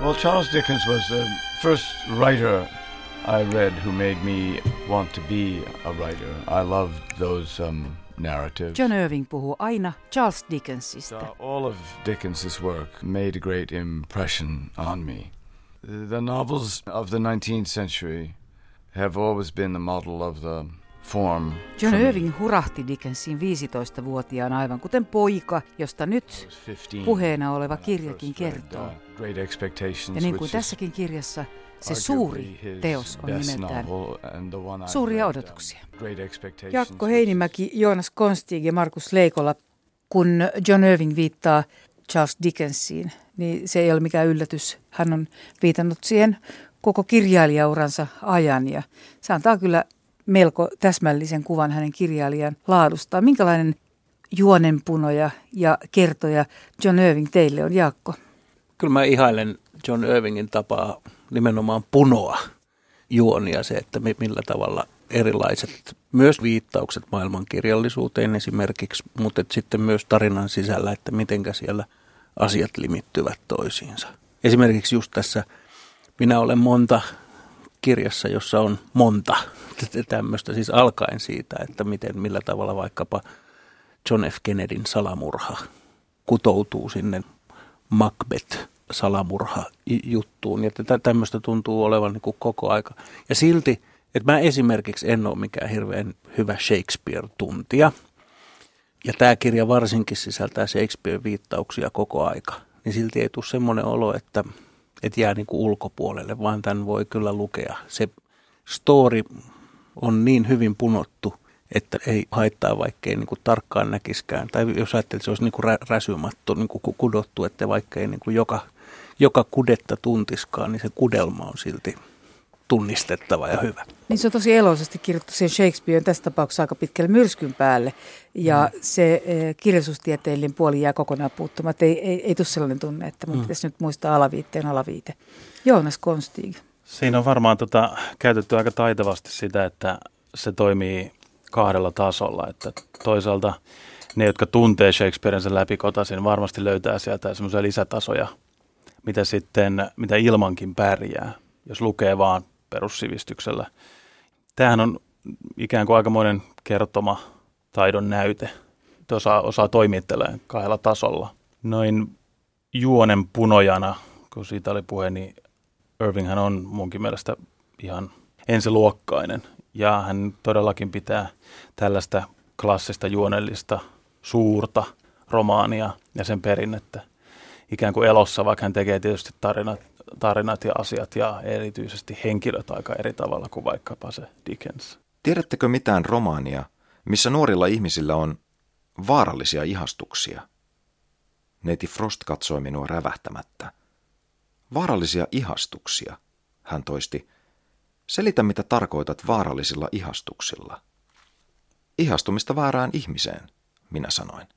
Well, Charles Dickens was the first writer I read who made me want to be a writer. I loved those um, narratives. John Irving puhuu aina Charles Dickensista. So all of Dickens's work made a great impression on me. The novels of the 19th century have always been the model of the form. John. Irving hurahti Dickensiin 15-vuotiaana aivan kuten poika, josta nyt I was 15 puheena oleva kirjakin kertoo. uh, Expectations, Ja niin kuin tässäkin kirjassa, se suuri teos on nimeltään Suuria um, odotuksia. Jakko Heinimäki, Joonas Konstig ja Markus Leikola. Kun John Irving viittaa Charles Dickensiin, niin se ei ole mikään yllätys. Hän on viitannut siihen koko kirjailijauransa ajan ja se antaa kyllä melko täsmällisen kuvan hänen kirjailijan laadustaan. Minkälainen juonenpunoja ja kertoja John Irving teille on, Jaakko? Kyllä mä ihailen John Irvingin tapaa nimenomaan punoa juonia se, että mi- millä tavalla erilaiset myös viittaukset maailmankirjallisuuteen esimerkiksi, mutta sitten myös tarinan sisällä, että mitenkä siellä asiat limittyvät toisiinsa. Esimerkiksi just tässä Minä olen monta kirjassa, jossa on monta tämmöistä, siis alkaen siitä, että miten, millä tavalla vaikkapa John F. Kennedyn salamurha kutoutuu sinne Macbeth-salamurha juttuun. Ja tä- tämmöistä tuntuu olevan niin kuin koko aika. Ja silti, että mä esimerkiksi en ole mikään hirveän hyvä Shakespeare-tuntija. Ja tämä kirja varsinkin sisältää Shakespeare-viittauksia koko aika. Niin silti ei tule semmoinen olo, että, että jää niin kuin ulkopuolelle, vaan tämän voi kyllä lukea. Se story on niin hyvin punottu, että ei haittaa, vaikkei niin kuin tarkkaan näkiskään. Tai jos ajattelee, että se olisi niin kuin rä- räsymattu, niin kuin kudottu, että vaikka ei niin kuin joka, joka kudetta tuntiskaan, niin se kudelma on silti tunnistettava ja hyvä. Niin se on tosi eloisesti kirjoittu sen Shakespearen tässä tapauksessa aika pitkälle myrskyn päälle. Ja mm. se eh, kirjallisuustieteellinen puoli jää kokonaan puuttumatta. Ei, ei, ei tule sellainen tunne, että mun mm. pitäisi nyt muistaa alaviitteen alaviite. Joonas Konstig. Siinä on varmaan tota, käytetty aika taitavasti sitä, että se toimii kahdella tasolla. Että toisaalta ne, jotka tuntee Shakespearen sen läpikotaisin, varmasti löytää sieltä semmoisia lisätasoja, mitä sitten, mitä ilmankin pärjää, jos lukee vaan perussivistyksellä. Tämähän on ikään kuin aikamoinen kertoma taidon näyte. että Osaa, osaa toimittelee kahdella tasolla. Noin juonen punojana, kun siitä oli puhe, niin Irvinghän on munkin mielestä ihan ensiluokkainen. Ja hän todellakin pitää tällaista klassista juonellista suurta romaania ja sen perinnettä ikään kuin elossa, vaikka hän tekee tietysti tarinat, tarinat ja asiat ja erityisesti henkilöt aika eri tavalla kuin vaikkapa se Dickens. Tiedättekö mitään romaania, missä nuorilla ihmisillä on vaarallisia ihastuksia? Neiti Frost katsoi minua rävähtämättä. Vaarallisia ihastuksia, hän toisti. Selitä, mitä tarkoitat vaarallisilla ihastuksilla. Ihastumista väärään ihmiseen, minä sanoin.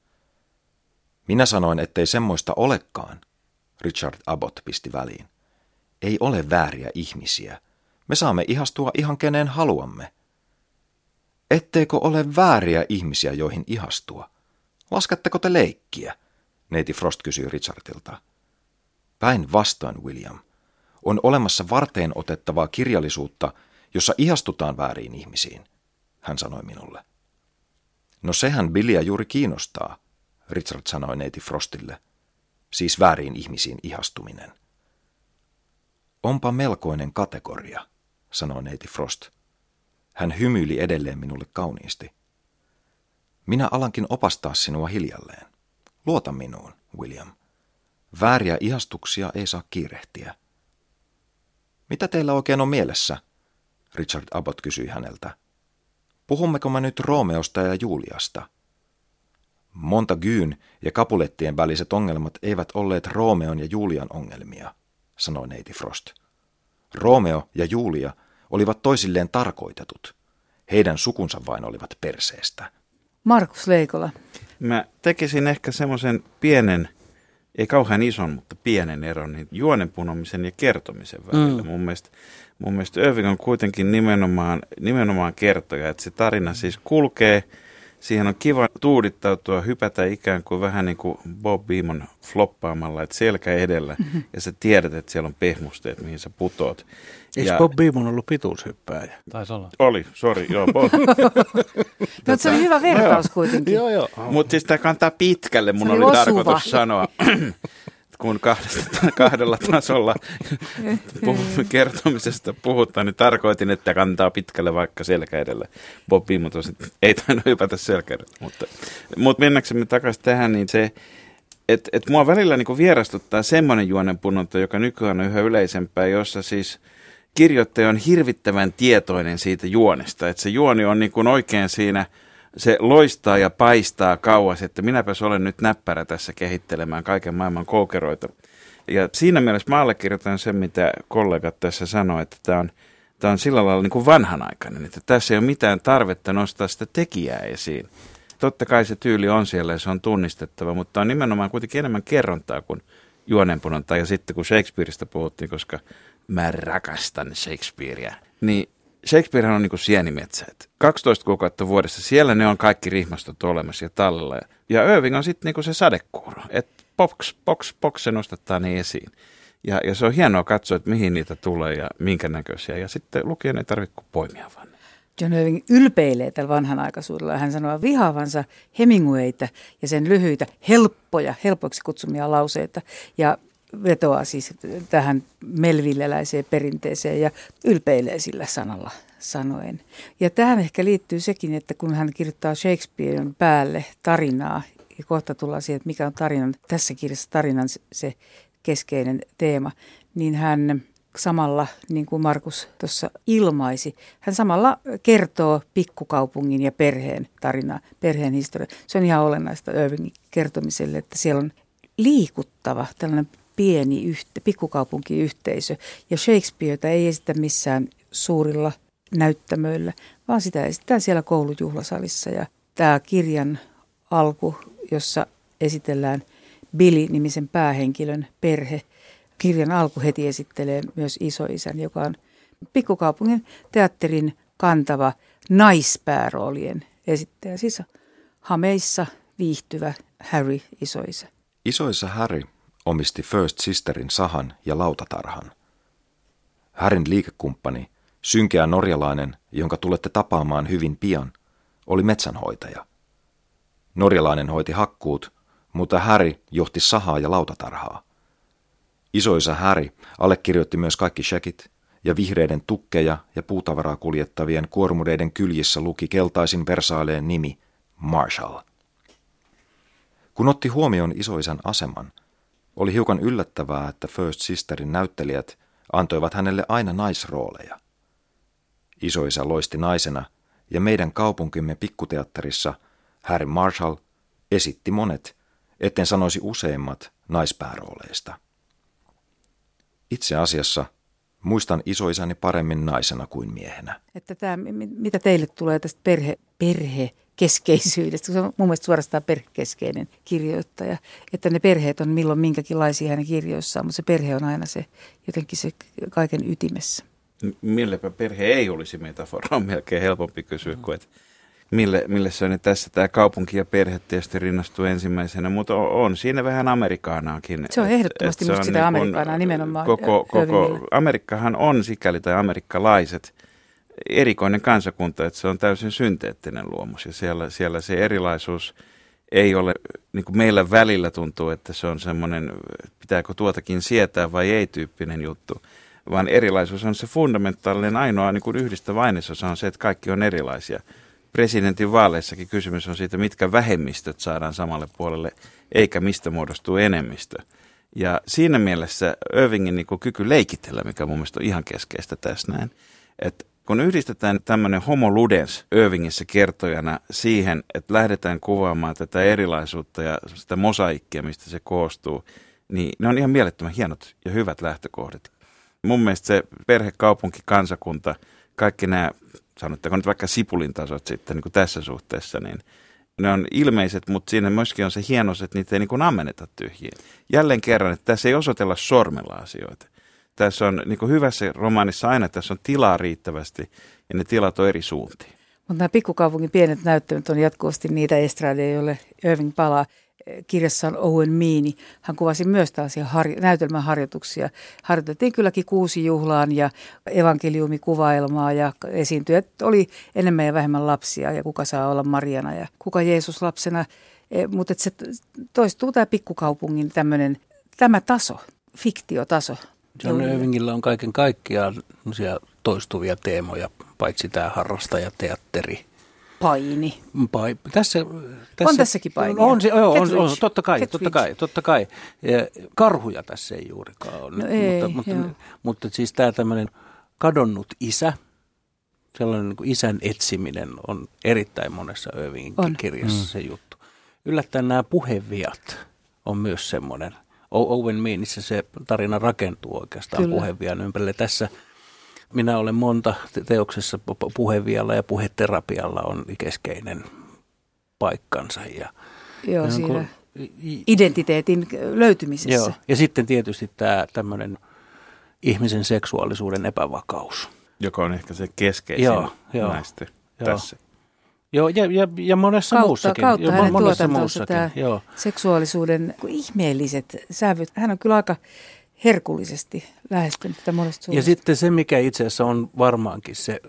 Minä sanoin, ettei semmoista olekaan, Richard Abbott pisti väliin. Ei ole vääriä ihmisiä. Me saamme ihastua ihan keneen haluamme. Etteikö ole vääriä ihmisiä, joihin ihastua? Lasketteko te leikkiä? Neiti Frost kysyi Richardilta. Päinvastoin, William. On olemassa varteen otettavaa kirjallisuutta, jossa ihastutaan vääriin ihmisiin, hän sanoi minulle. No sehän Billyä juuri kiinnostaa, Richard sanoi neiti Frostille. Siis vääriin ihmisiin ihastuminen. Onpa melkoinen kategoria, sanoi neiti Frost. Hän hymyili edelleen minulle kauniisti. Minä alankin opastaa sinua hiljalleen. Luota minuun, William. Vääriä ihastuksia ei saa kiirehtiä. Mitä teillä oikein on mielessä? Richard Abbott kysyi häneltä. Puhummeko me nyt Roomeosta ja Juliasta? Montagyyn ja Kapulettien väliset ongelmat eivät olleet Roomeon ja Julian ongelmia, sanoi neiti Frost. Roomeo ja Julia olivat toisilleen tarkoitetut. Heidän sukunsa vain olivat perseestä. Markus Leikola. Mä tekisin ehkä semmoisen pienen, ei kauhean ison, mutta pienen eron niin juonen punomisen ja kertomisen välillä. Mm. Mun, mielestä, mun mielestä Irving on kuitenkin nimenomaan, nimenomaan kertoja, että se tarina siis kulkee siihen on kiva tuudittautua, hypätä ikään kuin vähän niin kuin Bob Beamon floppaamalla, että selkä edellä mm-hmm. ja sä tiedät, että siellä on pehmusteet, mihin sä putoat. Eikö ja... Bob Beamon ollut pituushyppääjä? Taisi olla. Oli, sori, joo. Bob. Mutta se oli hyvä vertaus kuitenkin. joo, joo. Mutta siis tämä kantaa pitkälle, mun oli, oli tarkoitus sanoa kun kahdesta, kahdella tasolla puhumme kertomisesta puhutaan, niin tarkoitin, että kantaa pitkälle vaikka selkä edellä. Bob Beamon ei tainnut hypätä selkä edellä. Mutta, mutta mennäksemme takaisin tähän, niin se, että et mua välillä niin vierastuttaa semmoinen juonenpunonta, joka nykyään on yhä yleisempää, jossa siis kirjoittaja on hirvittävän tietoinen siitä juonesta. Että se juoni on niin kuin oikein siinä – se loistaa ja paistaa kauas, että minäpäs olen nyt näppärä tässä kehittelemään kaiken maailman koukeroita. Ja siinä mielessä mä allekirjoitan sen, mitä kollegat tässä sanoivat, että tämä on, tämä on sillä lailla niin kuin vanhanaikainen, että tässä ei ole mitään tarvetta nostaa sitä tekijää esiin. Totta kai se tyyli on siellä ja se on tunnistettava, mutta on nimenomaan kuitenkin enemmän kerrontaa kuin juonenpunontaa. Ja sitten kun Shakespeareista puhuttiin, koska mä rakastan Shakespearea, niin Shakespeare on niin kuin sienimetsä. Että 12 kuukautta vuodessa, siellä ne on kaikki rihmastot olemassa ja tallella. Ja Irving on sitten niin se sadekuuro. Että box, box, box se nostetaan niin esiin. Ja, ja se on hienoa katsoa, että mihin niitä tulee ja minkä näköisiä. Ja sitten lukijan ei tarvitse kuin poimia vaan. John Irving ylpeilee tällä vanhanaikaisuudella. Hän sanoo vihaavansa Hemingwayta ja sen lyhyitä, helppoja, helpoiksi kutsumia lauseita. Ja vetoaa siis tähän melvilleläiseen perinteeseen ja ylpeilee sillä sanalla sanoen. Ja tähän ehkä liittyy sekin, että kun hän kirjoittaa Shakespearen päälle tarinaa, ja kohta tullaan siihen, että mikä on tarinan, tässä kirjassa tarinan se keskeinen teema, niin hän samalla, niin kuin Markus tuossa ilmaisi, hän samalla kertoo pikkukaupungin ja perheen tarinaa, perheen historia. Se on ihan olennaista Irvingin kertomiselle, että siellä on liikuttava tällainen pieni yhte, pikkukaupunkiyhteisö. Ja Shakespeareta ei esitä missään suurilla näyttämöillä, vaan sitä esitetään siellä koulujuhlasalissa. Ja tämä kirjan alku, jossa esitellään Billy-nimisen päähenkilön perhe. Kirjan alku heti esittelee myös isoisän, joka on pikkukaupungin teatterin kantava naispääroolien esittäjä. Siis hameissa viihtyvä Harry isoisä. Isoisä Harry omisti First Sisterin sahan ja lautatarhan. Härin liikekumppani, synkeä norjalainen, jonka tulette tapaamaan hyvin pian, oli metsänhoitaja. Norjalainen hoiti hakkuut, mutta Häri johti sahaa ja lautatarhaa. Isoisa Häri allekirjoitti myös kaikki shekit, ja vihreiden tukkeja ja puutavaraa kuljettavien kuormureiden kyljissä luki keltaisin versaileen nimi Marshall. Kun otti huomioon isoisän aseman, oli hiukan yllättävää, että First Sisterin näyttelijät antoivat hänelle aina naisrooleja. Isoisä loisti naisena, ja meidän kaupunkimme pikkuteatterissa Harry Marshall esitti monet, etten sanoisi useimmat, naispäärooleista. Itse asiassa muistan isoisäni paremmin naisena kuin miehenä. Että tämä, mitä teille tulee tästä perhe, perhe keskeisyydestä. Se on mun mielestä suorastaan perhekeskeinen kirjoittaja, että ne perheet on milloin minkäkinlaisia hänen kirjoissaan, mutta se perhe on aina se jotenkin se kaiken ytimessä. Millepä perhe ei olisi metafora, on melkein helpompi kysyä kuin, että mille, mille se on. Tässä tämä kaupunki ja perhe tietysti rinnastuu ensimmäisenä, mutta on, on siinä vähän amerikaanaakin. Se on ehdottomasti musta sitä niin amerikaanaa nimenomaan. Koko, koko, Amerikkahan on sikäli tai amerikkalaiset – erikoinen kansakunta, että se on täysin synteettinen luomus ja siellä, siellä se erilaisuus ei ole, niin kuin meillä välillä tuntuu, että se on semmoinen, pitääkö tuotakin sietää vai ei tyyppinen juttu, vaan erilaisuus on se fundamentaalinen ainoa niin kuin yhdistävä ainesosa on se, että kaikki on erilaisia. Presidentin vaaleissakin kysymys on siitä, mitkä vähemmistöt saadaan samalle puolelle, eikä mistä muodostuu enemmistö. Ja siinä mielessä Irvingin niin kuin kyky leikitellä, mikä mun mielestä on ihan keskeistä tässä näin, että kun yhdistetään tämmöinen homo ludens Irvingissä kertojana siihen, että lähdetään kuvaamaan tätä erilaisuutta ja sitä mosaikkia, mistä se koostuu, niin ne on ihan mielettömän hienot ja hyvät lähtökohdat. Mun mielestä se perhe, kaupunki, kansakunta, kaikki nämä, sanotteko nyt vaikka sipulin tasot sitten niin kuin tässä suhteessa, niin ne on ilmeiset, mutta siinä myöskin on se hienos, että niitä ei niin kuin ammenneta tyhjiin. Jälleen kerran, että tässä ei osoitella sormella asioita tässä on niin hyvässä romaanissa aina, tässä on tilaa riittävästi ja ne tilat on eri suuntiin. Mutta nämä pikkukaupungin pienet näyttämät on jatkuvasti niitä estradeja, joille Irving palaa. Kirjassaan Owen Meany, hän kuvasi myös tällaisia har- näytelmäharjoituksia. Harjoitettiin kylläkin kuusi juhlaan ja evankeliumikuvailmaa ja esiintyjät oli enemmän ja vähemmän lapsia ja kuka saa olla Mariana ja kuka Jeesus lapsena. E, mutta se toistuu tämä pikkukaupungin tämmöinen, tämä taso, fiktiotaso. John Irvingillä on kaiken kaikkiaan toistuvia teemoja, paitsi tämä harrastajateatteri. Paini. Pai, tässä, tässä, on tässäkin painia. On, joo, on, on, totta kai, totta kai, totta kai. Ja karhuja tässä ei juurikaan ole. No ei, mutta, mutta, mutta siis tämä tämmöinen kadonnut isä, sellainen niin kuin isän etsiminen on erittäin monessa Irvingin kirjassa mm. se juttu. Yllättäen nämä puheviat on myös semmoinen – Owen Meanissä se tarina rakentuu oikeastaan Kyllä. puhevian ympärille. Tässä minä olen monta teoksessa puhevialla ja puheterapialla on keskeinen paikkansa. Ja, Joo, siinä kun, identiteetin löytymisessä. Joo, ja sitten tietysti tämä tämmöinen ihmisen seksuaalisuuden epävakaus. Joka on ehkä se keskeisin joo, joo, näistä joo. tässä. Joo, ja, ja, ja monessa kautta, muussakin. Kautta jo, hänen monessa muussakin. Tämä Joo. seksuaalisuuden ihmeelliset sävyt. Hän on kyllä aika herkullisesti lähestynyt tätä monesta suunnasta. Ja sitten se, mikä itse asiassa on varmaankin se,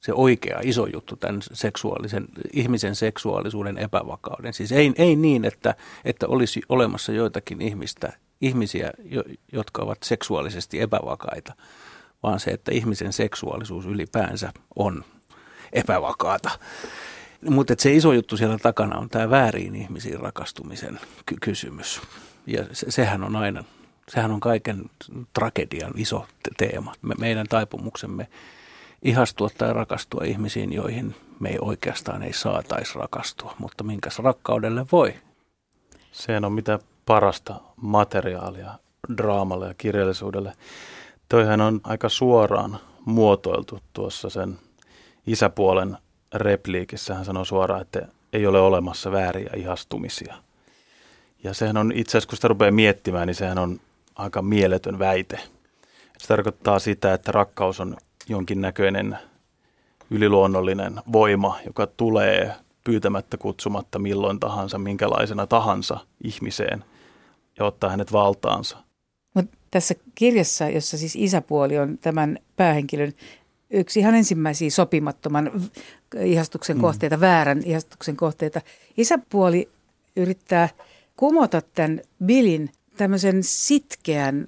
se oikea iso juttu tämän seksuaalisen, ihmisen seksuaalisuuden epävakauden. Siis ei, ei niin, että, että olisi olemassa joitakin ihmistä, ihmisiä, jo, jotka ovat seksuaalisesti epävakaita, vaan se, että ihmisen seksuaalisuus ylipäänsä on epävakaata. Mutta se iso juttu siellä takana on tämä väärin ihmisiin rakastumisen ky- kysymys. Ja se, sehän on aina, sehän on kaiken tragedian iso te- teema. Me, meidän taipumuksemme ihastua tai rakastua ihmisiin, joihin me ei oikeastaan ei saataisi rakastua, mutta minkäs rakkaudelle voi. Sehän on mitä parasta materiaalia draamalle ja kirjallisuudelle. Toihan on aika suoraan muotoiltu tuossa sen isäpuolen repliikissä hän sanoi suoraan, että ei ole olemassa vääriä ihastumisia. Ja sehän on itse asiassa, kun sitä rupeaa miettimään, niin sehän on aika mieletön väite. Se tarkoittaa sitä, että rakkaus on jonkinnäköinen yliluonnollinen voima, joka tulee pyytämättä kutsumatta milloin tahansa, minkälaisena tahansa ihmiseen ja ottaa hänet valtaansa. Mut tässä kirjassa, jossa siis isäpuoli on tämän päähenkilön yksi ihan ensimmäisiä sopimattoman ihastuksen mm. kohteita, väärän ihastuksen kohteita. Isäpuoli yrittää kumota tämän Billin tämmöisen sitkeän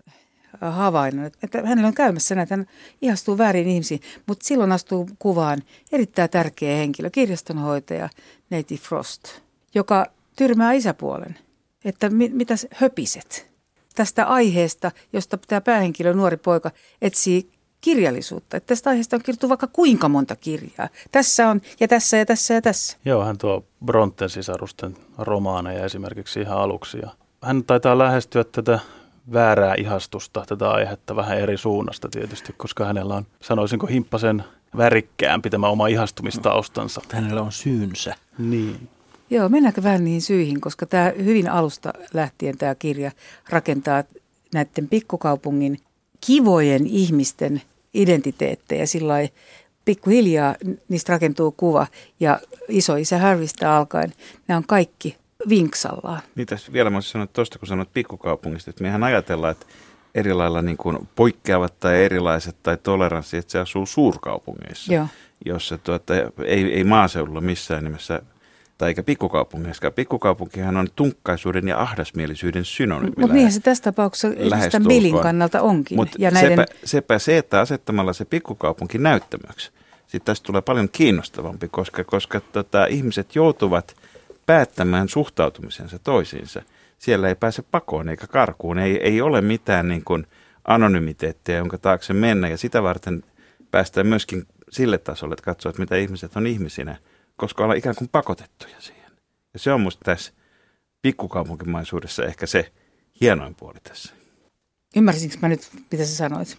havainnon, että hänellä on käymässä näitä, hän ihastuu väärin ihmisiin, mutta silloin astuu kuvaan erittäin tärkeä henkilö, kirjastonhoitaja Neiti Frost, joka tyrmää isäpuolen, että mit, mitä höpiset tästä aiheesta, josta tämä päähenkilö, nuori poika, etsii kirjallisuutta. Että tästä aiheesta on kirjoitettu vaikka kuinka monta kirjaa. Tässä on ja tässä ja tässä ja tässä. Joo, hän tuo Bronten sisarusten romaaneja esimerkiksi ihan aluksi. Ja hän taitaa lähestyä tätä väärää ihastusta, tätä aihetta vähän eri suunnasta tietysti, koska hänellä on, sanoisinko, himppasen värikkäämpi tämä oma ihastumistaustansa. Hänellä on syynsä. Niin. Joo, mennäänkö vähän niihin syihin, koska tämä hyvin alusta lähtien tämä kirja rakentaa näiden pikkukaupungin kivojen ihmisten identiteettejä sillä pikkuhiljaa niistä rakentuu kuva ja isoisä Harvista alkaen, nämä on kaikki vinksallaan. Tässä vielä mä sanoa tuosta, kun sanoit pikkukaupungista, että mehän ajatellaan, että eri lailla niin kuin poikkeavat tai erilaiset tai toleranssi, että se asuu suurkaupungeissa, Joo. jossa tuota, ei, ei maaseudulla missään nimessä tai eikä pikkukaupungeissa. Pikkukaupunkihan on tunkkaisuuden ja ahdasmielisyyden synonyymi. Mutta niinhän se tässä tapauksessa tämän Bilin kannalta onkin. Mutta ja näiden... sepä, sepä se, että asettamalla se pikkukaupunki näyttämöksi, sitten tästä tulee paljon kiinnostavampi, koska, koska tota, ihmiset joutuvat päättämään suhtautumisensa toisiinsa. Siellä ei pääse pakoon eikä karkuun, ei, ei ole mitään niin kuin anonymiteettia, jonka taakse mennä ja sitä varten päästään myöskin sille tasolle, että katsoo, että mitä ihmiset on ihmisinä – koska ollaan ikään kuin pakotettuja siihen. Ja se on musta tässä pikkukaupunkimaisuudessa ehkä se hienoin puoli tässä. Ymmärsinkö mä nyt, mitä sä sanoit?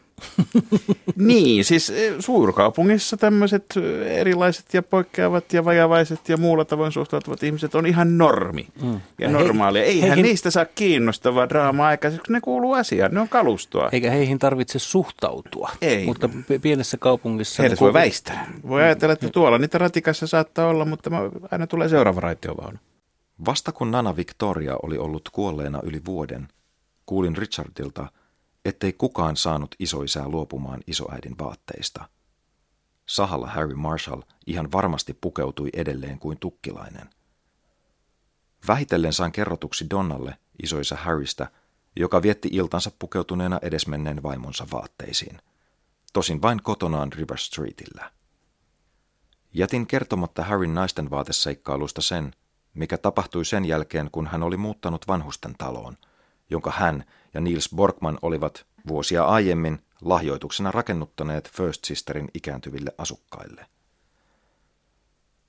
niin, siis eh, suurkaupungissa tämmöiset eh, erilaiset ja poikkeavat ja vajavaiset ja muulla tavoin suhtautuvat ihmiset on ihan normi mm. ja normaalia. Eihän heihin... niistä saa kiinnostavaa draamaa aikaiseksi, kun ne kuuluu asiaan, ne on kalustoa. Eikä heihin tarvitse suhtautua. Ei. Mutta pienessä kaupungissa... Heidät voi väistää. Voi ajatella, että tuolla niitä ratikassa saattaa olla, mutta aina tulee seuraava raitiovaunu. Vasta kun Nana Victoria oli ollut kuolleena yli vuoden, kuulin Richardilta – ettei kukaan saanut isoisää luopumaan isoäidin vaatteista. Sahalla Harry Marshall ihan varmasti pukeutui edelleen kuin tukkilainen. Vähitellen sain kerrotuksi Donnalle, isoisa Harrystä, joka vietti iltansa pukeutuneena edesmenneen vaimonsa vaatteisiin. Tosin vain kotonaan River Streetillä. Jätin kertomatta Harryn naisten vaateseikkailusta sen, mikä tapahtui sen jälkeen, kun hän oli muuttanut vanhusten taloon, jonka hän ja Niels Borgman olivat vuosia aiemmin lahjoituksena rakennuttaneet First Sisterin ikääntyville asukkaille.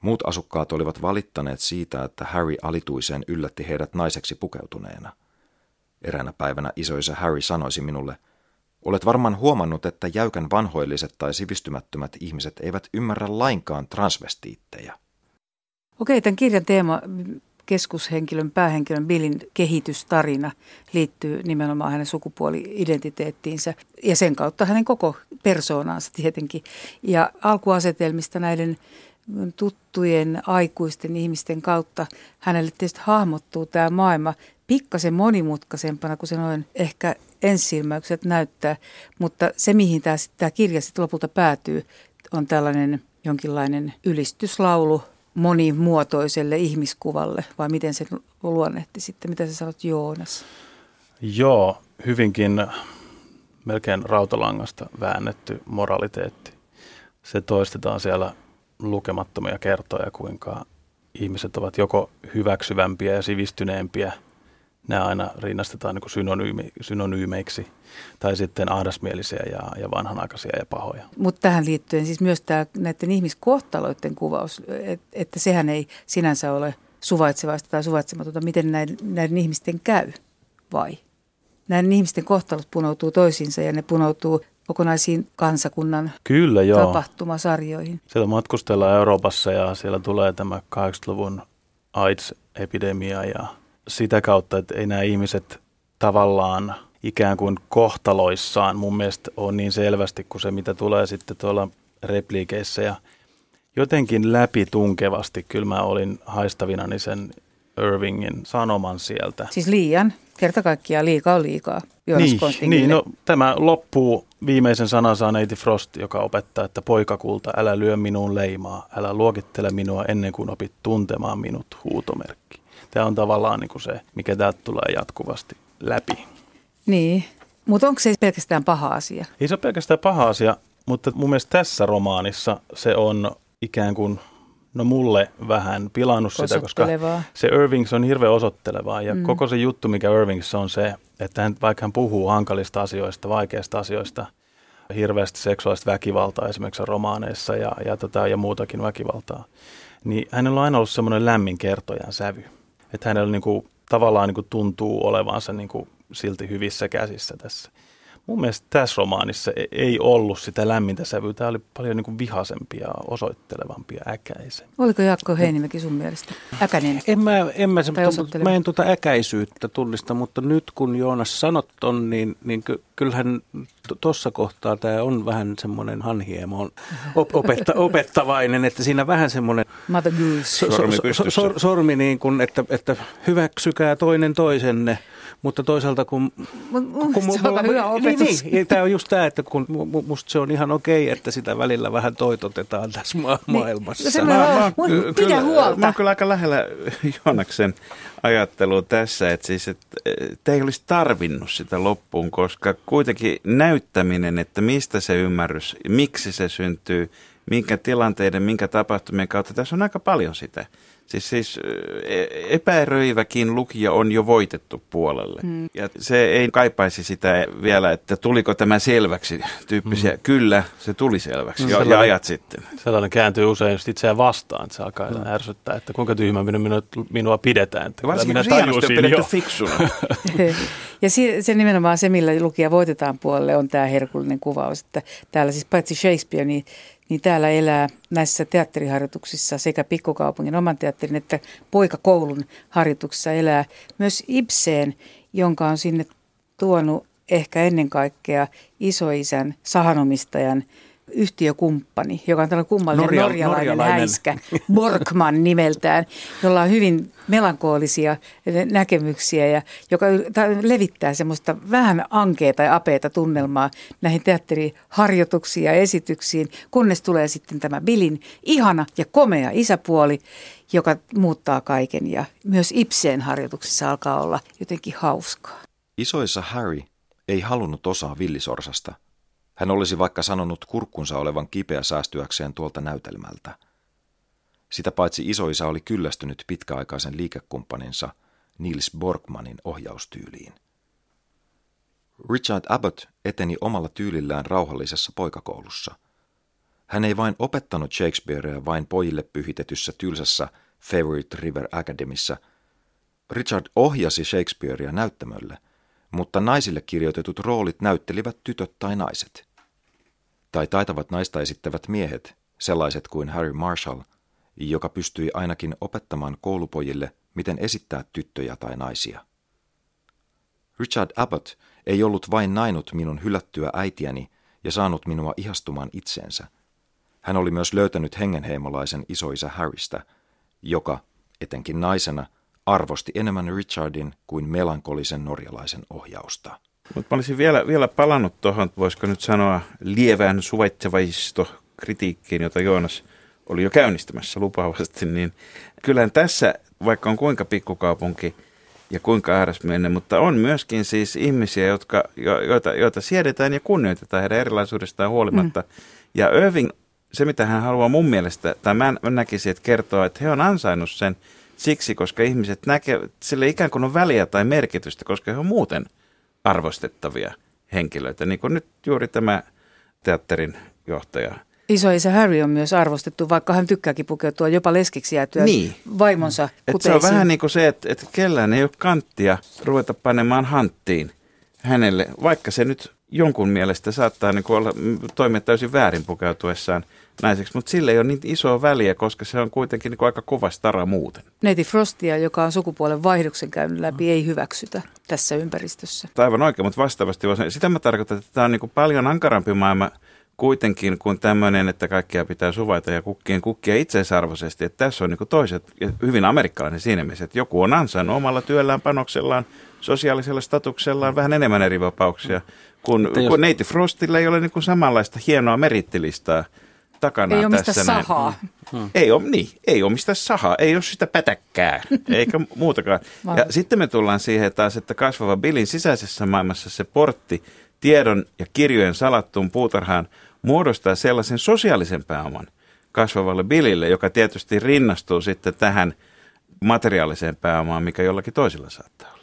Muut asukkaat olivat valittaneet siitä, että Harry alituiseen yllätti heidät naiseksi pukeutuneena. Eräänä päivänä isoisa Harry sanoisi minulle, Olet varmaan huomannut, että jäykän vanhoilliset tai sivistymättömät ihmiset eivät ymmärrä lainkaan transvestiittejä. Okei, tämän kirjan teema keskushenkilön, päähenkilön Billin kehitystarina liittyy nimenomaan hänen sukupuoli-identiteettiinsä ja sen kautta hänen koko persoonansa tietenkin. Ja alkuasetelmista näiden tuttujen aikuisten ihmisten kautta hänelle tietysti hahmottuu tämä maailma pikkasen monimutkaisempana kuin se noin ehkä ensilmäykset näyttää, mutta se mihin tämä, tämä kirja sitten lopulta päätyy on tällainen jonkinlainen ylistyslaulu monimuotoiselle ihmiskuvalle, vai miten se luonnehti sitten? Mitä sä sanot Joonas? Joo, hyvinkin melkein rautalangasta väännetty moraliteetti. Se toistetaan siellä lukemattomia kertoja, kuinka ihmiset ovat joko hyväksyvämpiä ja sivistyneempiä – nämä aina rinnastetaan niin synonyymi, synonyymeiksi, tai sitten ahdasmielisiä ja, ja vanhanaikaisia ja pahoja. Mutta tähän liittyen siis myös tämä näiden ihmiskohtaloiden kuvaus, et, että sehän ei sinänsä ole suvaitsevaista tai suvaitsematonta, miten näiden, näiden ihmisten käy, vai? Näiden ihmisten kohtalot punoutuu toisiinsa ja ne punoutuu kokonaisiin kansakunnan Kyllä, joo. tapahtumasarjoihin. Siellä matkustellaan Euroopassa ja siellä tulee tämä 80-luvun AIDS-epidemia ja sitä kautta, että ei nämä ihmiset tavallaan ikään kuin kohtaloissaan mun mielestä on niin selvästi kuin se, mitä tulee sitten tuolla repliikeissä ja jotenkin läpitunkevasti kyllä mä olin haistavinani sen Irvingin sanoman sieltä. Siis liian, kerta kaikkiaan liikaa on liikaa. niin, niin no, tämä loppuu viimeisen sanansa neiti Frost, joka opettaa, että poikakulta, älä lyö minuun leimaa, älä luokittele minua ennen kuin opit tuntemaan minut, huutomerkki. Tämä on tavallaan niin kuin se, mikä täältä tulee jatkuvasti läpi. Niin, mutta onko se pelkästään paha asia? Ei se ole pelkästään paha asia, mutta mun mielestä tässä romaanissa se on ikään kuin no mulle vähän pilannut sitä, koska se Irvings on hirveän osoittelevaa ja mm. koko se juttu, mikä Irvings on se, että hän, vaikka hän puhuu hankalista asioista, vaikeista asioista, hirveästi seksuaalista väkivaltaa esimerkiksi romaaneissa ja, ja, tota, ja muutakin väkivaltaa, niin hänellä on aina ollut semmoinen lämmin kertojan sävy että hänellä niin kuin, tavallaan niin kuin tuntuu olevansa niin kuin, silti hyvissä käsissä tässä. Mun mielestä tässä romaanissa e-, ei ollut sitä lämmintä sävyä. Tämä oli paljon niin kuin vihaisempi ja osoittelevampi ja äkäisempi. Oliko Jaakko Heinimäki sun mielestä äkäinen? En mä, en mä, se, mä en tuota äkäisyyttä tullista, mutta nyt kun Joonas sanot ton, niin, niin ky, kyllähän tuossa kohtaa tämä on vähän semmoinen hanhiemo op, opetta, opettavainen, että siinä vähän semmoinen so, so, so, sormi niin kuin, että, että hyväksykää toinen toisenne. Mutta toisaalta kun... kun se on hyvä opetus. Niin, niin, tämä on just tämä, että kun musta se on ihan okei, että sitä välillä vähän toitotetaan tässä ma- niin, maailmassa. No mä, mä, mä, kyllä, huolta. mä oon kyllä aika lähellä Joonaksen ajattelua tässä, että siis että te ei olisi tarvinnut sitä loppuun, koska kuitenkin näyttäminen, että mistä se ymmärrys, miksi se syntyy, minkä tilanteiden, minkä tapahtumien kautta, tässä on aika paljon sitä. Siis, siis e, epäröiväkin lukija on jo voitettu puolelle. Mm. Ja se ei kaipaisi sitä vielä, että tuliko tämä selväksi tyyppisiä. Mm. Kyllä, se tuli selväksi mm. jo, ja ajat sitten. Sellainen kääntyy usein just itseään vastaan, että se alkaa mm. ärsyttää, että kuinka tyhmä minua, minua pidetään. Että Varsinkin minä tajusin jo. fiksuna. Ja se, se nimenomaan se, millä lukija voitetaan puolelle, on tämä herkullinen kuvaus. Että täällä siis paitsi Shakespeare, niin, niin täällä elää näissä teatteriharjoituksissa sekä pikkukaupungin oman teatterin että poikakoulun harjoituksissa elää myös Ibseen, jonka on sinne tuonut ehkä ennen kaikkea isoisän sahanomistajan yhtiökumppani, joka on tällainen kummallinen Norja, norjalainen, norjalainen häiskä, Borkman nimeltään, jolla on hyvin melankoolisia näkemyksiä ja joka levittää semmoista vähän ankeeta ja apeeta tunnelmaa näihin teatteriharjoituksiin ja esityksiin, kunnes tulee sitten tämä Billin ihana ja komea isäpuoli, joka muuttaa kaiken ja myös Ipseen harjoituksissa alkaa olla jotenkin hauskaa. Isoissa Harry ei halunnut osaa villisorsasta. Hän olisi vaikka sanonut kurkkunsa olevan kipeä säästyäkseen tuolta näytelmältä. Sitä paitsi isoisa oli kyllästynyt pitkäaikaisen liikekumppaninsa Niels Borgmanin ohjaustyyliin. Richard Abbott eteni omalla tyylillään rauhallisessa poikakoulussa. Hän ei vain opettanut Shakespearea vain pojille pyhitetyssä tylsässä Favorite River Academissa. Richard ohjasi Shakespearea näyttämölle, mutta naisille kirjoitetut roolit näyttelivät tytöt tai naiset. Tai taitavat naista esittävät miehet, sellaiset kuin Harry Marshall, joka pystyi ainakin opettamaan koulupojille, miten esittää tyttöjä tai naisia. Richard Abbott ei ollut vain nainut minun hylättyä äitiäni ja saanut minua ihastumaan itseensä. Hän oli myös löytänyt hengenheimolaisen isoisä Harrystä, joka, etenkin naisena, arvosti enemmän Richardin kuin melankolisen norjalaisen ohjausta. Mutta mä olisin vielä, vielä palannut tuohon, voisiko nyt sanoa, lievään suvaitsevaisto kritiikkiin, jota Joonas oli jo käynnistämässä lupaavasti, niin kyllähän tässä, vaikka on kuinka pikkukaupunki ja kuinka ääräsmielinen, mutta on myöskin siis ihmisiä, jotka, jo, joita, joita siedetään ja kunnioitetaan heidän erilaisuudestaan huolimatta. Mm. Ja Irving, se mitä hän haluaa mun mielestä, tai mä näkisin, että kertoo, että he on ansainnut sen – siksi, koska ihmiset näkevät, sille ikään kuin on väliä tai merkitystä, koska he on muuten arvostettavia henkilöitä, niin kuin nyt juuri tämä teatterin johtaja. Isoisä Harry on myös arvostettu, vaikka hän tykkääkin pukeutua jopa leskiksi jäätyä niin. vaimonsa Et Se on vähän niin kuin se, että, että kellään ei ole kanttia ruveta panemaan hanttiin hänelle, vaikka se nyt jonkun mielestä saattaa niin olla, toimia täysin väärin pukeutuessaan – naiseksi, mutta sille ei ole niin isoa väliä, koska se on kuitenkin niin aika kova stara muuten. Neiti Frostia, joka on sukupuolen vaihdoksen käynyt läpi, ei hyväksytä tässä ympäristössä. Aivan oikein, mutta vastaavasti sitä mä tarkoitan, että tämä on niin paljon ankarampi maailma kuitenkin kuin tämmöinen, että kaikkia pitää suvaita ja kukkien kukkia itseisarvoisesti. Että tässä on niin toiset, hyvin amerikkalainen siinä mielessä, että joku on ansainnut omalla työllään, panoksellaan, sosiaalisella statuksellaan vähän enemmän eri vapauksia, kun, jos... kun Neiti Frostilla ei ole niin kuin samanlaista hienoa merittilistaa – takana ei tässä sahaa. Hmm. Ei ole, niin, ei ole mistä sahaa, ei ole sitä pätäkkää, eikä muutakaan. Ja sitten me tullaan siihen taas, että kasvava Billin sisäisessä maailmassa se portti tiedon ja kirjojen salattuun puutarhaan muodostaa sellaisen sosiaalisen pääoman kasvavalle Billille, joka tietysti rinnastuu sitten tähän materiaaliseen pääomaan, mikä jollakin toisella saattaa olla.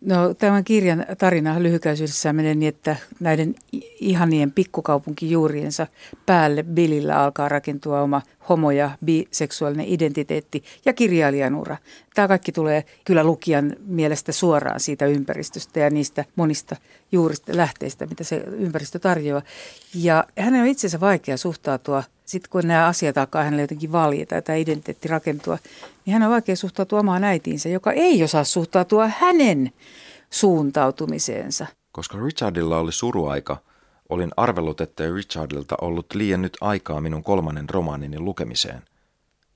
No tämän kirjan tarina lyhykäisyydessään menee niin, että näiden ihanien pikkukaupunkijuuriensa päälle Billillä alkaa rakentua oma homo- ja biseksuaalinen identiteetti ja kirjailijan ura. Tämä kaikki tulee kyllä lukijan mielestä suoraan siitä ympäristöstä ja niistä monista juurista lähteistä, mitä se ympäristö tarjoaa. Ja hänen on itsensä vaikea suhtautua, sitten kun nämä asiat alkaa hänelle jotenkin valjeta ja tämä identiteetti rakentua, niin hän on vaikea suhtautua omaan äitiinsä, joka ei osaa suhtautua hänen suuntautumiseensa. Koska Richardilla oli suruaika, olin arvellut, että Richardilta ollut liian nyt aikaa minun kolmannen romaanini lukemiseen,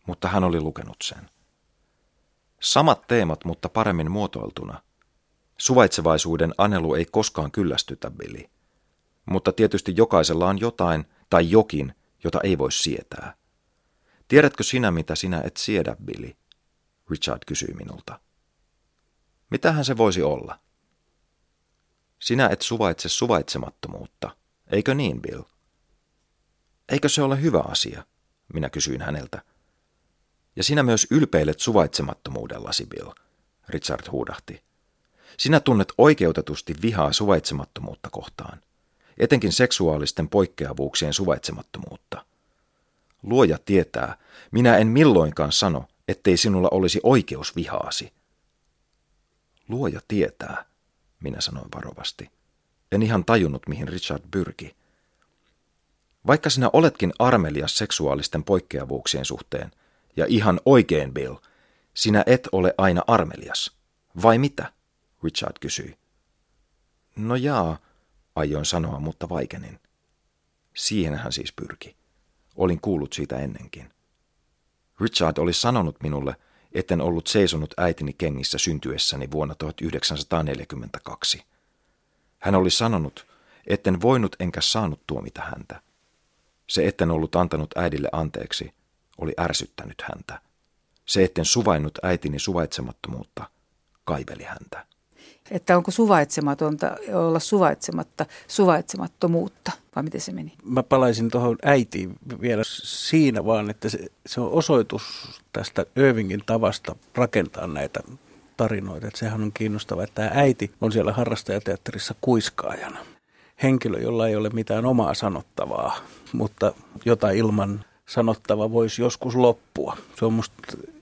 mutta hän oli lukenut sen. Samat teemat, mutta paremmin muotoiltuna. Suvaitsevaisuuden anelu ei koskaan kyllästytä, Billy. Mutta tietysti jokaisella on jotain tai jokin, jota ei voi sietää. Tiedätkö sinä, mitä sinä et siedä, Billy? Richard kysyi minulta. Mitähän se voisi olla? Sinä et suvaitse suvaitsemattomuutta, eikö niin, Bill? Eikö se ole hyvä asia? Minä kysyin häneltä. Ja sinä myös ylpeilet suvaitsemattomuudellasi, Bill, Richard huudahti. Sinä tunnet oikeutetusti vihaa suvaitsemattomuutta kohtaan, etenkin seksuaalisten poikkeavuuksien suvaitsemattomuutta. Luoja tietää, minä en milloinkaan sano, ettei sinulla olisi oikeus vihaasi. Luoja tietää, minä sanoin varovasti. En ihan tajunnut, mihin Richard pyrki. Vaikka sinä oletkin armelias seksuaalisten poikkeavuuksien suhteen, ja ihan oikein, Bill, sinä et ole aina armelias. Vai mitä? Richard kysyi. No jaa, aioin sanoa, mutta vaikenin. Siihen hän siis pyrki. Olin kuullut siitä ennenkin. Richard oli sanonut minulle, etten ollut seisonut äitini kengissä syntyessäni vuonna 1942. Hän oli sanonut, etten voinut enkä saanut tuomita häntä. Se, etten ollut antanut äidille anteeksi, oli ärsyttänyt häntä. Se, etten suvainnut äitini suvaitsemattomuutta, kaiveli häntä. Että onko suvaitsematonta olla suvaitsematta suvaitsemattomuutta, vai miten se meni? Mä palaisin tuohon äitiin vielä siinä vaan, että se, se on osoitus tästä Irvingin tavasta rakentaa näitä tarinoita. Että sehän on kiinnostavaa, että tämä äiti on siellä harrastajateatterissa kuiskaajana. Henkilö, jolla ei ole mitään omaa sanottavaa, mutta jota ilman sanottava voisi joskus loppua. Se on musta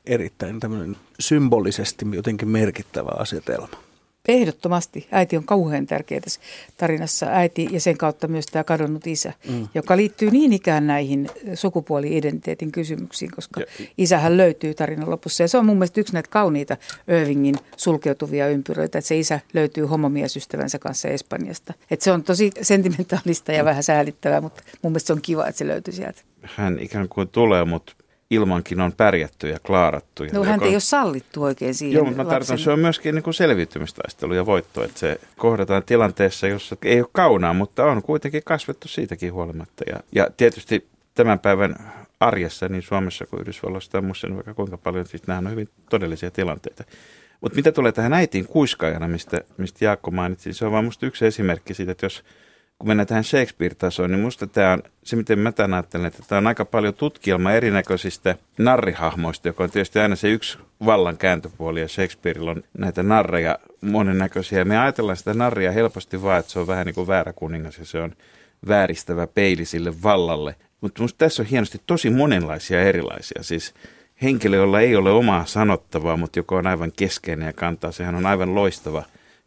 erittäin tämmöinen symbolisesti jotenkin merkittävä asetelma. Ehdottomasti. Äiti on kauhean tärkeä tässä tarinassa. Äiti ja sen kautta myös tämä kadonnut isä, mm. joka liittyy niin ikään näihin sukupuoli-identiteetin kysymyksiin, koska ja, isähän löytyy tarinan lopussa. Ja se on mun mielestä yksi näitä kauniita Irvingin sulkeutuvia ympyröitä, että se isä löytyy homomiesystävänsä kanssa Espanjasta. Että se on tosi sentimentaalista ja vähän säälittävää, mutta mun mielestä se on kiva, että se löytyy sieltä. Hän ikään kuin tulee, mutta ilmankin on pärjätty ja klaarattu. No hän ei ole sallittu oikein siihen Joo, mutta mä tarkoitan, se on myöskin niin kuin selviytymistaistelu ja voitto, että se kohdataan tilanteessa, jossa ei ole kaunaa, mutta on kuitenkin kasvettu siitäkin huolimatta. Ja, ja tietysti tämän päivän arjessa niin Suomessa kuin Yhdysvalloissa tai muussa, niin vaikka kuinka paljon, siis nämä on hyvin todellisia tilanteita. Mutta mitä tulee tähän äitiin kuiskaajana, mistä, mistä Jaakko mainitsi, se on vain musta yksi esimerkki siitä, että jos – kun mennään tähän Shakespeare-tasoon, niin musta tämä on, se miten mä tämän ajattelen, että tämä on aika paljon tutkielma erinäköisistä narrihahmoista, joka on tietysti aina se yksi vallan kääntöpuoli, ja Shakespeareilla on näitä narreja monennäköisiä. Me ajatellaan sitä narria helposti vaan, että se on vähän niin kuin väärä kuningas, ja se on vääristävä peili sille vallalle. Mutta musta tässä on hienosti tosi monenlaisia erilaisia, siis henkilö, jolla ei ole omaa sanottavaa, mutta joka on aivan keskeinen ja kantaa, sehän on aivan loistava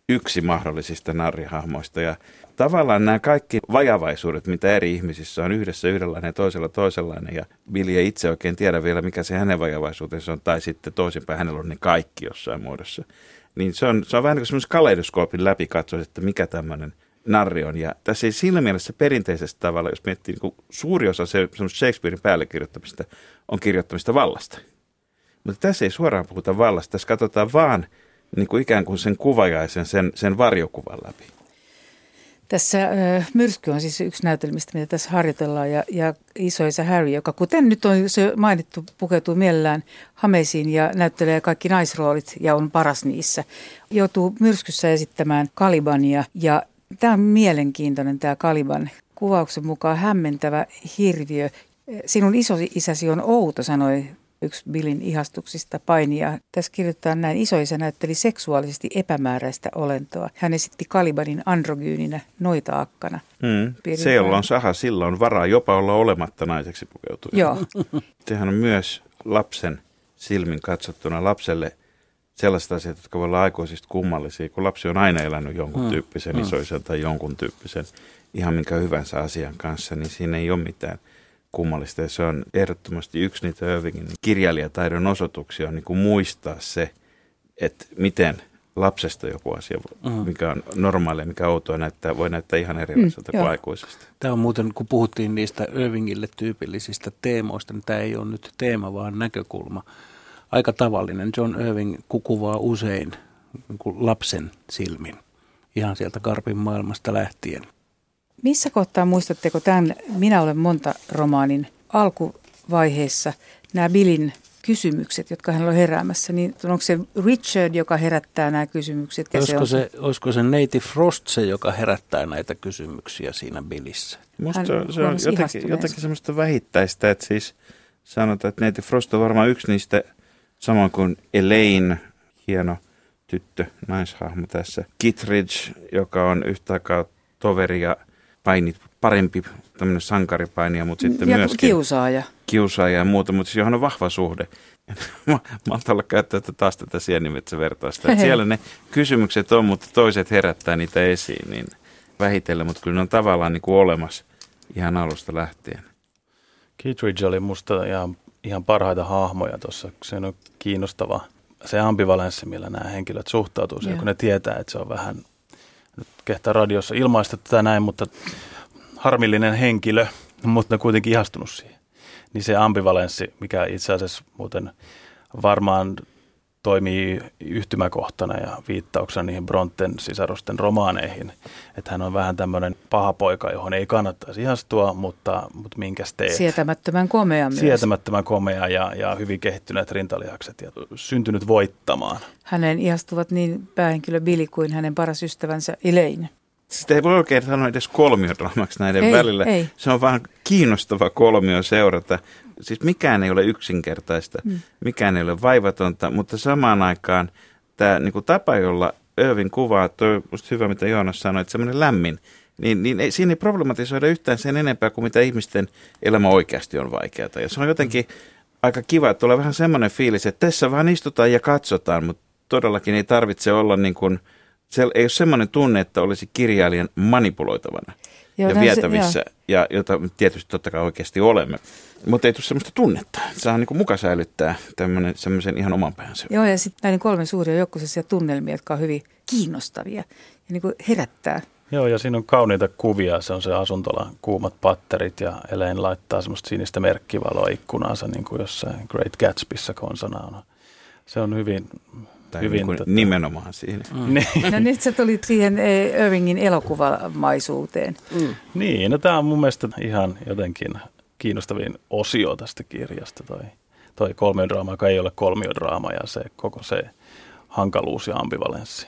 yksi mahdollisista narrihahmoista, ja tavallaan nämä kaikki vajavaisuudet, mitä eri ihmisissä on yhdessä yhdenlainen ja toisella toisenlainen, ja Billy ei itse oikein tiedä vielä, mikä se hänen vajavaisuutensa on, tai sitten toisinpäin hänellä on ne kaikki jossain muodossa. Niin se on, se on vähän niin kuin kaleidoskoopin läpi katsoa, että mikä tämmöinen narri on. Ja tässä ei siinä mielessä perinteisessä tavalla, jos miettii, niin suuri osa se, Shakespearein päälle kirjoittamista on kirjoittamista vallasta. Mutta tässä ei suoraan puhuta vallasta, tässä katsotaan vaan niin kuin ikään kuin sen kuvajaisen, sen, sen varjokuvan läpi. Tässä äh, myrsky on siis yksi näytelmistä, mitä tässä harjoitellaan. Ja, ja isoisa Harry, joka kuten nyt on se mainittu, pukeutuu mielellään hameisiin ja näyttelee kaikki naisroolit ja on paras niissä. Joutuu myrskyssä esittämään Kalibania ja tämä on mielenkiintoinen tämä Kaliban. Kuvauksen mukaan hämmentävä hirviö. Sinun iso-isäsi on outo, sanoi yksi Billin ihastuksista painia. Tässä kirjoitetaan näin, isoisä näytteli seksuaalisesti epämääräistä olentoa. Hän esitti Kalibanin androgyyninä noita akkana. Mm. Se, jolla on saha, sillä on varaa jopa olla olematta naiseksi pukeutuja. Joo. Sehän on myös lapsen silmin katsottuna lapselle sellaiset asiat, jotka voivat olla aikuisista kummallisia, kun lapsi on aina elänyt jonkun mm. tyyppisen mm. isoisen tai jonkun tyyppisen ihan minkä hyvänsä asian kanssa, niin siinä ei ole mitään – kummallista. Ja se on ehdottomasti yksi niitä Irvingin kirjailijataidon osoituksia, on niin kuin muistaa se, että miten lapsesta joku asia, mm. mikä on normaalia, mikä outoa, näyttää, voi näyttää ihan erilaiselta mm, kuin aikuisesta. Tämä on muuten, kun puhuttiin niistä Irvingille tyypillisistä teemoista, niin tämä ei ole nyt teema, vaan näkökulma. Aika tavallinen. John Irving kuvaa usein niin lapsen silmin, ihan sieltä Karpin maailmasta lähtien. Missä kohtaa muistatteko tämän Minä olen monta romaanin alkuvaiheessa nämä Billin kysymykset, jotka hän on heräämässä, niin onko se Richard, joka herättää nämä kysymykset? Ja olisiko, se, se, olisiko se Neiti Frost se, joka herättää näitä kysymyksiä siinä Billissä? Minusta se on, se on jotenkin, jotenkin semmoista vähittäistä, että siis sanotaan, että Neiti Frost on varmaan yksi niistä, samoin kuin Elaine, hieno tyttö, naishahmo tässä. Kittridge, joka on yhtä aikaa toveri ja paini, parempi tämmöinen sankaripainija, mutta sitten ja myöskin kiusaaja. kiusaaja ja muuta, mutta johon on vahva suhde. Mä maltalla käyttää taas tätä sienimetsävertausta. Että siellä ne kysymykset on, mutta toiset herättää niitä esiin niin vähitellen, mutta kyllä ne on tavallaan niin kuin olemassa ihan alusta lähtien. Kittredge oli musta ihan, ihan parhaita hahmoja tuossa. Se on kiinnostava se ambivalenssi, millä nämä henkilöt suhtautuu siihen, kun ne tietää, että se on vähän, kehtaa radiossa ilmaista tätä näin, mutta harmillinen henkilö, mutta kuitenkin ihastunut siihen. Niin se ambivalenssi, mikä itse asiassa muuten varmaan toimii yhtymäkohtana ja viittauksena niihin Bronten sisarusten romaaneihin. Että hän on vähän tämmöinen paha poika, johon ei kannattaisi ihastua, mutta, mutta minkäs teet? Sietämättömän komea myös. Sietämättömän komea ja, ja hyvin kehittyneet rintalihakset ja syntynyt voittamaan. Hänen ihastuvat niin päähenkilö Billy kuin hänen paras ystävänsä Elaine. Sitä ei voi oikein sanoa edes kolmiodraamaksi näiden Ei, välillä. ei. Se on vaan kiinnostava kolmio seurata. Siis mikään ei ole yksinkertaista, mm. mikään ei ole vaivatonta, mutta samaan aikaan tämä niin kuin tapa, jolla Irvin kuvaa, toi on hyvä, mitä Joonas sanoi, että semmoinen lämmin, niin, niin ei, siinä ei problematisoida yhtään sen enempää kuin mitä ihmisten elämä oikeasti on vaikeaa. Ja se on jotenkin aika kiva, että tulee vähän semmoinen fiilis, että tässä vaan istutaan ja katsotaan, mutta todellakin ei tarvitse olla niin kuin, se ei ole semmoinen tunne, että olisi kirjailijan manipuloitavana Joo, ja näin se- vietävissä, ja jota tietysti totta kai oikeasti olemme. Mutta ei tule semmoista tunnetta. Saa niin muka säilyttää tämmönen, semmoisen ihan oman päänsä. Joo, ja sitten näiden kolmen suuria joukkoisia tunnelmia, jotka on hyvin kiinnostavia ja niin kuin herättää. Joo, ja siinä on kauniita kuvia. Se on se asuntola, kuumat patterit ja Elaine laittaa semmoista sinistä merkkivaloa ikkunaansa, niin kuin jossain Great Gatsbyssä konsana on. Se on hyvin, Tai hyvin niin kuin tota- nimenomaan siinä. niin, No nyt sä tulit siihen eh, Irvingin elokuvamaisuuteen. niin, no tämä on mun mielestä ihan jotenkin kiinnostavin osio tästä kirjasta, toi, toi kolmiodraama, joka ei ole kolmiodraama ja se koko se hankaluus ja ambivalenssi.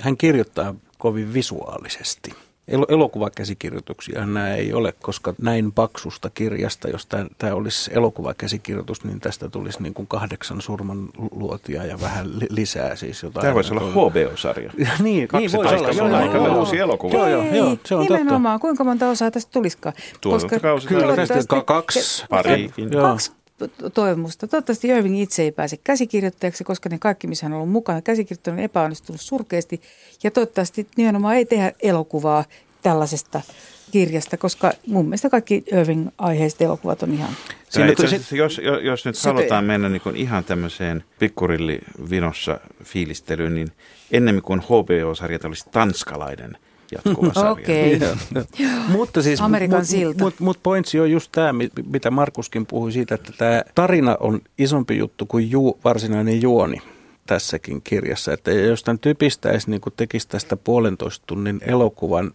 Hän kirjoittaa kovin visuaalisesti. El- elokuvakäsikirjoituksia nämä ei ole, koska näin paksusta kirjasta, jos tämä olisi elokuvakäsikirjoitus, niin tästä tulisi niin kuin kahdeksan surman luotia ja vähän li- lisää siis jotain. Tämä voisi olla HBO-sarja. niin, niin voisi olla. 12 Joo, aika joo, uusi elokuva. Joo, joo, joo, se on totta. nimenomaan. Kuinka monta osaa tästä tulisikaan? Tuotantokausi Kyllä, toivottavasti- tästä ka- kaksi. Joo. Kaksi toivomusta. Toivottavasti Irving itse ei pääse käsikirjoittajaksi, koska ne kaikki, missä hän on ollut mukana, käsikirjoittanut on epäonnistunut surkeasti. Ja toivottavasti nimenomaan ei tehdä elokuvaa tällaisesta kirjasta, koska mun mielestä kaikki Irving-aiheiset elokuvat on ihan Siinä Siinä itse asiassa, jos, jos, jos nyt Söpöjä. halutaan mennä niin kuin ihan tämmöiseen pikkurillivinossa fiilistelyyn, niin ennemmin kuin HBO-sarjat olisi tanskalainen jatkuva sarja. Okei. Mutta siis, Amerikan mut, silta. Mutta mut pointsi on just tämä, mitä Markuskin puhui siitä, että tämä tarina on isompi juttu kuin ju, varsinainen juoni tässäkin kirjassa. Että jos tämän typistäisi, niin kuin tekisi tästä puolentoista tunnin elokuvan,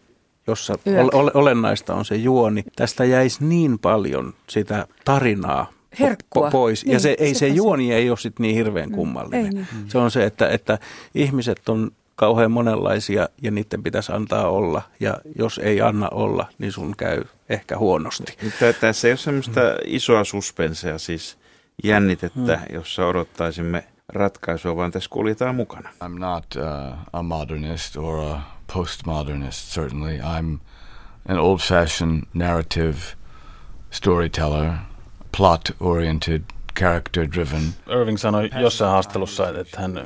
jossa Yök. ol, ol, olennaista on se juoni, tästä jäisi niin paljon sitä tarinaa Herkkua. po- pois. ja Niin, se, ei, se se. juoni ei ole sitten niin hirveän kummallinen. ei niin. Se on se, että, että ihmiset on kauhean monenlaisia ja niiden pitäisi antaa olla. Ja jos ei anna olla, niin sun käy ehkä huonosti. Mutta tässä ei ole semmoista isoa suspensea, siis jännitettä, jossa odottaisimme ratkaisua, vaan tässä kuljetaan mukana. I'm not uh, a modernist or a postmodernist, certainly. I'm an old fashioned narrative storyteller, plot oriented, character driven. Irving sanoi jossain haastattelussa, että hän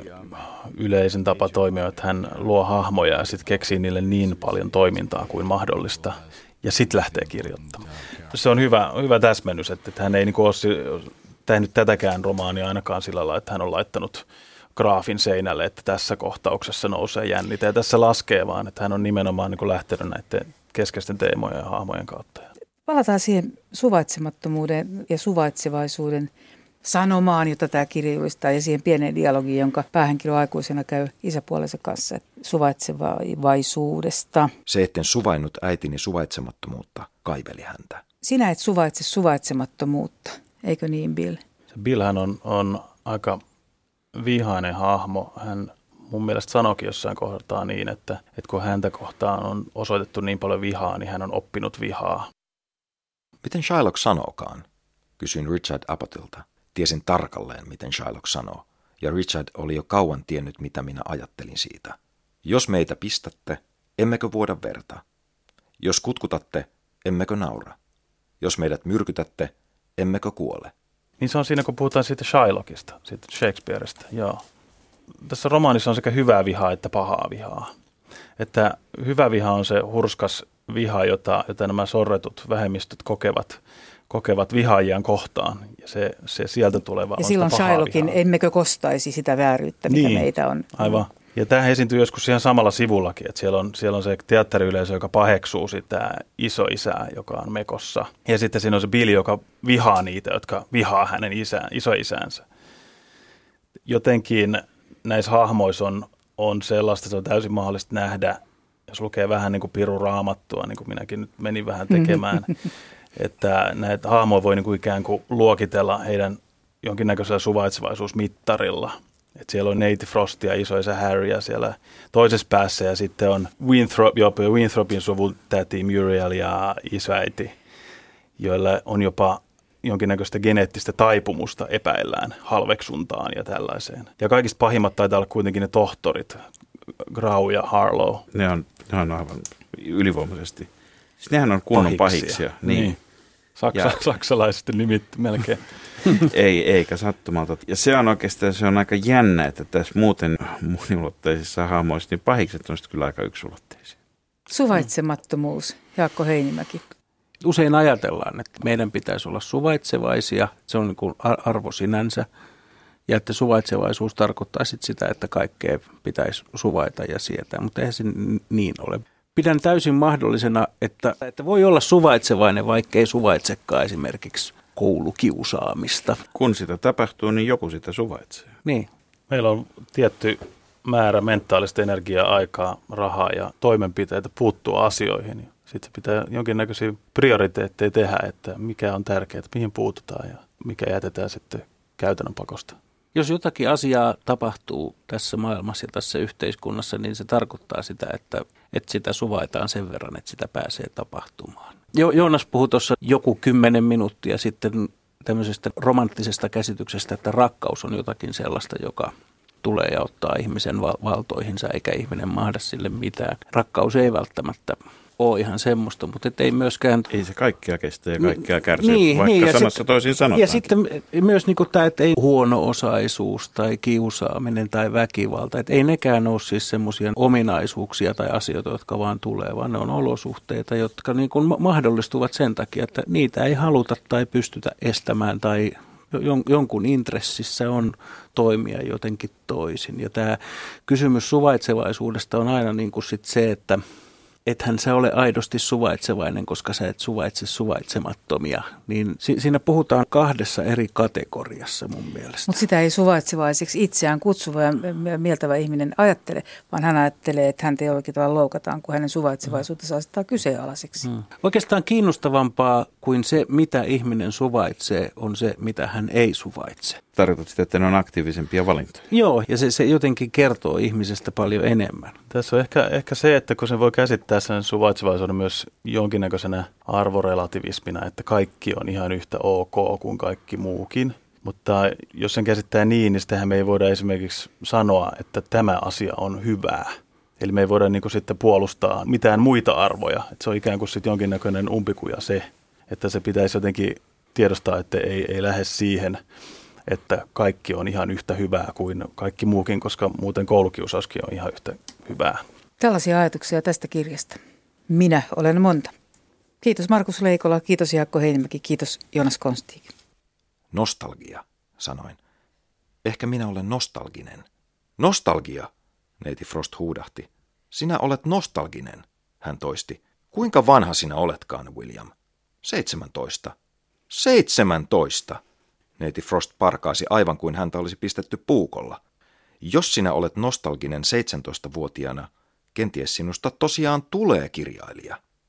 yleisin tapa toimia, että hän luo hahmoja ja sitten keksii niille niin paljon toimintaa kuin mahdollista ja sitten lähtee kirjoittamaan. Se on hyvä, hyvä täsmennys, että, että hän ei niin ole tehnyt tätäkään romaania ainakaan sillä lailla, että hän on laittanut graafin seinälle, että tässä kohtauksessa nousee jännite ja tässä laskee, vaan että hän on nimenomaan niin lähtenyt näiden keskeisten teemojen ja hahmojen kautta. Palataan siihen suvaitsemattomuuden ja suvaitsevaisuuden sanomaan, jota tämä kirja julistaa, ja siihen pieneen dialogiin, jonka päähenkilö aikuisena käy isäpuolensa kanssa suvaitsevaisuudesta. Se, etten suvainnut äitini suvaitsemattomuutta, kaiveli häntä. Sinä et suvaitse suvaitsemattomuutta, eikö niin Bill? Se Billhän on, on aika vihainen hahmo. Hän mun mielestä sanoikin jossain kohtaa niin, että, että kun häntä kohtaan on osoitettu niin paljon vihaa, niin hän on oppinut vihaa. Miten Shylock sanookaan? Kysyin Richard Appottilta. Tiesin tarkalleen, miten Shylock sanoo, ja Richard oli jo kauan tiennyt, mitä minä ajattelin siitä. Jos meitä pistätte, emmekö vuoda verta? Jos kutkutatte, emmekö naura? Jos meidät myrkytätte, emmekö kuole? Niin se on siinä, kun puhutaan siitä Shylockista, siitä Shakespeareista, joo. Tässä romaanissa on sekä hyvää vihaa että pahaa vihaa. Että hyvä viha on se hurskas viha, jota, jota nämä sorretut vähemmistöt kokevat, kokevat vihaajiaan kohtaan. Ja se, se sieltä tuleva Ja silloin Shylockin, emmekö kostaisi sitä vääryyttä, mikä Niin. meitä on. Aivan. Ja tämä esiintyy joskus ihan samalla sivullakin, että siellä on, siellä on se teatteriyleisö, joka paheksuu sitä isoisää, joka on mekossa. Ja sitten siinä on se Billy, joka vihaa niitä, jotka vihaa hänen isään, isoisänsä. Jotenkin näissä hahmoissa on, on sellaista, se on täysin mahdollista nähdä, jos lukee vähän niin kuin Piru Raamattua, niin kuin minäkin nyt menin vähän tekemään, että näitä hahmoja voi niin kuin ikään kuin luokitella heidän jonkinnäköisellä suvaitsevaisuusmittarilla. Et siellä on Neiti Frost ja isoisa Harry ja siellä toisessa päässä ja sitten on Winthrop, jopa Winthropin suvun täti Muriel ja isoäiti, joilla on jopa jonkinnäköistä geneettistä taipumusta epäillään halveksuntaan ja tällaiseen. Ja kaikista pahimmat taitaa olla kuitenkin ne tohtorit, Grau ja Harlow. Ne on, ne on aivan ylivoimaisesti. Siis nehän on kunnon pahiksia. Niin. niin. Saksa, Ja- saksalaisesti nimitty melkein. ei, eikä sattumalta. Ja se on oikeastaan se on aika jännä, että tässä muuten moniulotteisissa hahmoissa, niin pahikset on sitten kyllä aika yksulotteisia. Suvaitsemattomuus, Jaakko Heinimäki. Usein ajatellaan, että meidän pitäisi olla suvaitsevaisia, se on niin kuin ar- arvo sinänsä, ja että suvaitsevaisuus tarkoittaa sit sitä, että kaikkea pitäisi suvaita ja sietää, mutta eihän se niin ole. Pidän täysin mahdollisena, että, että voi olla suvaitsevainen, vaikka ei suvaitsekaan esimerkiksi koulukiusaamista. Kun sitä tapahtuu, niin joku sitä suvaitsee. Niin, Meillä on tietty määrä mentaalista energiaa, aikaa, rahaa ja toimenpiteitä puuttua asioihin. Sitten pitää jonkinnäköisiä prioriteetteja tehdä, että mikä on tärkeää, mihin puututaan ja mikä jätetään sitten käytännön pakosta. Jos jotakin asiaa tapahtuu tässä maailmassa ja tässä yhteiskunnassa, niin se tarkoittaa sitä, että, että sitä suvaitaan sen verran, että sitä pääsee tapahtumaan. Jo, Joonas puhui tuossa joku kymmenen minuuttia sitten tämmöisestä romanttisesta käsityksestä, että rakkaus on jotakin sellaista, joka tulee ja ottaa ihmisen val- valtoihinsa, eikä ihminen mahda sille mitään. Rakkaus ei välttämättä ole ihan semmoista, mutta ei myöskään Ei se kaikkea kestä ja kaikkea kärsii, Niin, vaikka niin, ja sanassa sit- toisin sanotaan. Ja sitten myös niin tämä, että ei huono-osaisuus tai kiusaaminen tai väkivalta, että ei nekään ole siis semmoisia ominaisuuksia tai asioita, jotka vaan tulee, vaan ne on olosuhteita, jotka niin kuin ma- mahdollistuvat sen takia, että niitä ei haluta tai pystytä estämään tai jon- jonkun intressissä on toimia jotenkin toisin. Ja tämä kysymys suvaitsevaisuudesta on aina niin kuin sit se, että ethän sä ole aidosti suvaitsevainen, koska sä et suvaitse suvaitsemattomia. Niin si- siinä puhutaan kahdessa eri kategoriassa mun mielestä. Mutta sitä ei suvaitsevaiseksi itseään kutsuva ja mieltävä ihminen ajattele, vaan hän ajattelee, että häntä jollakin tavalla loukataan, kun hänen suvaitsevaisuutensa asettaa kyseenalaiseksi. Mm. Oikeastaan kiinnostavampaa kuin se, mitä ihminen suvaitsee, on se, mitä hän ei suvaitse. Tarkoitat sitä, että ne on aktiivisempia valintoja. Joo, ja se, se jotenkin kertoo ihmisestä paljon enemmän. Tässä on ehkä, ehkä se, että kun se voi käsittää sen suvaitsevaisuuden myös jonkinnäköisenä arvorelativismina, että kaikki on ihan yhtä ok kuin kaikki muukin. Mutta jos sen käsittää niin, niin sitähän me ei voida esimerkiksi sanoa, että tämä asia on hyvää. Eli me ei voida niin kuin sitten puolustaa mitään muita arvoja. Että se on ikään kuin sitten jonkinnäköinen umpikuja se, että se pitäisi jotenkin tiedostaa, että ei, ei lähde siihen, että kaikki on ihan yhtä hyvää kuin kaikki muukin, koska muuten koulukiusauskin on ihan yhtä hyvää. Tällaisia ajatuksia tästä kirjasta. Minä olen monta. Kiitos Markus Leikola, kiitos Jaakko Heinimäki, kiitos Jonas Konstig. Nostalgia, sanoin. Ehkä minä olen nostalginen. Nostalgia, neiti Frost huudahti. Sinä olet nostalginen, hän toisti. Kuinka vanha sinä oletkaan, William? Seitsemäntoista. Seitsemäntoista! Neiti Frost parkaasi aivan kuin häntä olisi pistetty puukolla. Jos sinä olet nostalginen 17-vuotiaana, kenties sinusta tosiaan tulee kirjailija.